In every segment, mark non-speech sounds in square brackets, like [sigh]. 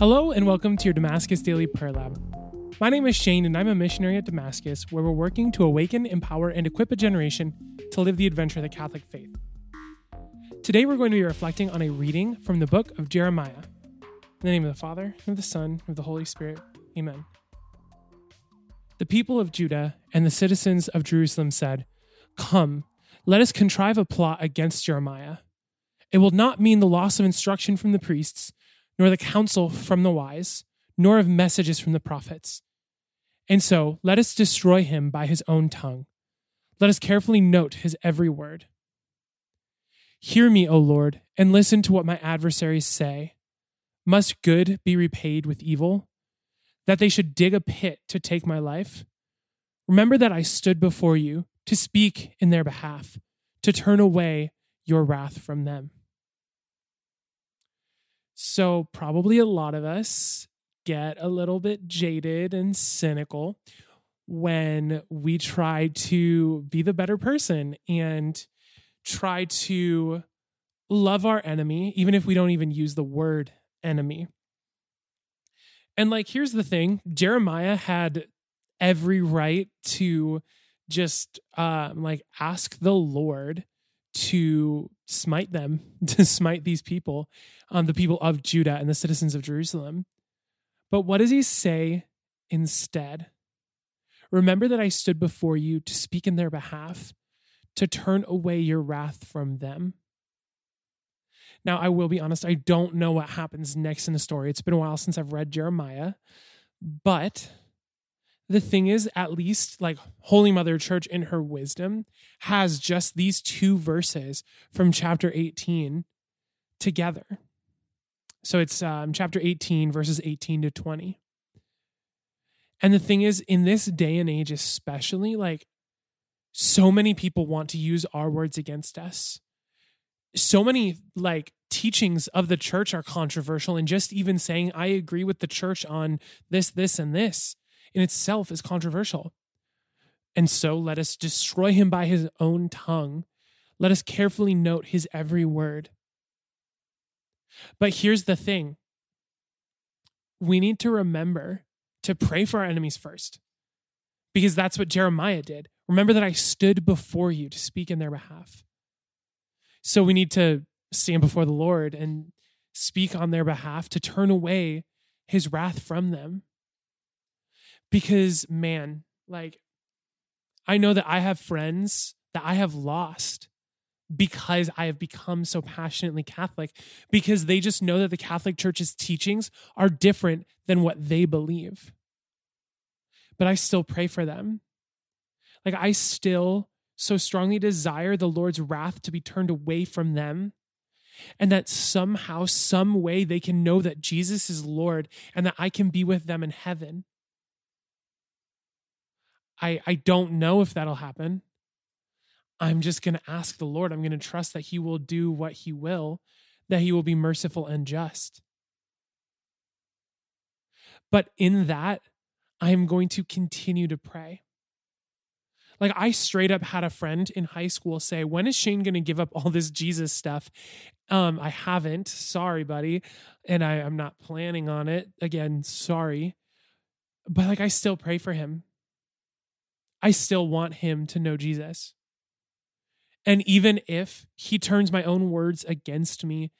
Hello, and welcome to your Damascus Daily Prayer Lab. My name is Shane, and I'm a missionary at Damascus, where we're working to awaken, empower, and equip a generation to live the adventure of the Catholic faith. Today, we're going to be reflecting on a reading from the book of Jeremiah. In the name of the Father, and of the Son, and of the Holy Spirit. Amen. The people of Judah and the citizens of Jerusalem said, Come, let us contrive a plot against Jeremiah. It will not mean the loss of instruction from the priests, nor the counsel from the wise, nor of messages from the prophets. And so let us destroy him by his own tongue. Let us carefully note his every word. Hear me, O Lord, and listen to what my adversaries say. Must good be repaid with evil? That they should dig a pit to take my life? Remember that I stood before you to speak in their behalf, to turn away your wrath from them. So, probably a lot of us get a little bit jaded and cynical when we try to be the better person and try to love our enemy, even if we don't even use the word enemy. And like, here's the thing Jeremiah had every right to just um, like ask the Lord to smite them, [laughs] to smite these people, um, the people of Judah and the citizens of Jerusalem. But what does he say instead? Remember that I stood before you to speak in their behalf, to turn away your wrath from them. Now, I will be honest, I don't know what happens next in the story. It's been a while since I've read Jeremiah, but the thing is, at least like Holy Mother Church in her wisdom has just these two verses from chapter 18 together. So it's um, chapter 18, verses 18 to 20. And the thing is, in this day and age, especially, like so many people want to use our words against us so many like teachings of the church are controversial and just even saying i agree with the church on this this and this in itself is controversial. And so let us destroy him by his own tongue. Let us carefully note his every word. But here's the thing. We need to remember to pray for our enemies first because that's what jeremiah did. Remember that i stood before you to speak in their behalf. So we need to stand before the Lord and speak on their behalf to turn away his wrath from them. Because, man, like, I know that I have friends that I have lost because I have become so passionately Catholic, because they just know that the Catholic Church's teachings are different than what they believe. But I still pray for them. Like, I still so strongly desire the Lord's wrath to be turned away from them and that somehow, some way they can know that Jesus is Lord and that I can be with them in heaven. I, I don't know if that'll happen. I'm just going to ask the Lord. I'm going to trust that He will do what He will, that He will be merciful and just. But in that, I am going to continue to pray. Like I straight up had a friend in high school say, "When is Shane going to give up all this Jesus stuff?" Um, I haven't. Sorry, buddy, and I, I'm not planning on it. Again, sorry, but like I still pray for him. I still want him to know Jesus. And even if he turns my own words against me,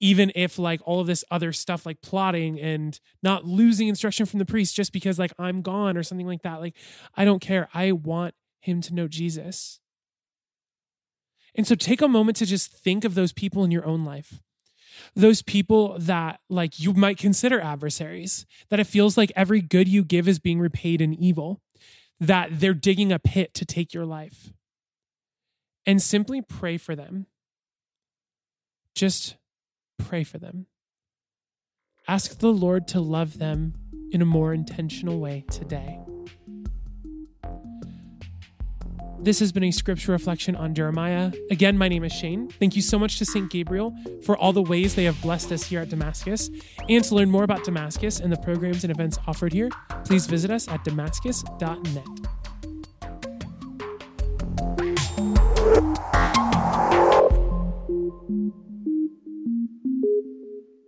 even if like all of this other stuff like plotting and not losing instruction from the priest just because like I'm gone or something like that, like I don't care. I want him to know Jesus. And so take a moment to just think of those people in your own life. Those people that like you might consider adversaries, that it feels like every good you give is being repaid in evil, that they're digging a pit to take your life. And simply pray for them. Just pray for them. Ask the Lord to love them in a more intentional way today. This has been a scripture reflection on Jeremiah. Again, my name is Shane. Thank you so much to St. Gabriel for all the ways they have blessed us here at Damascus. And to learn more about Damascus and the programs and events offered here, please visit us at damascus.net.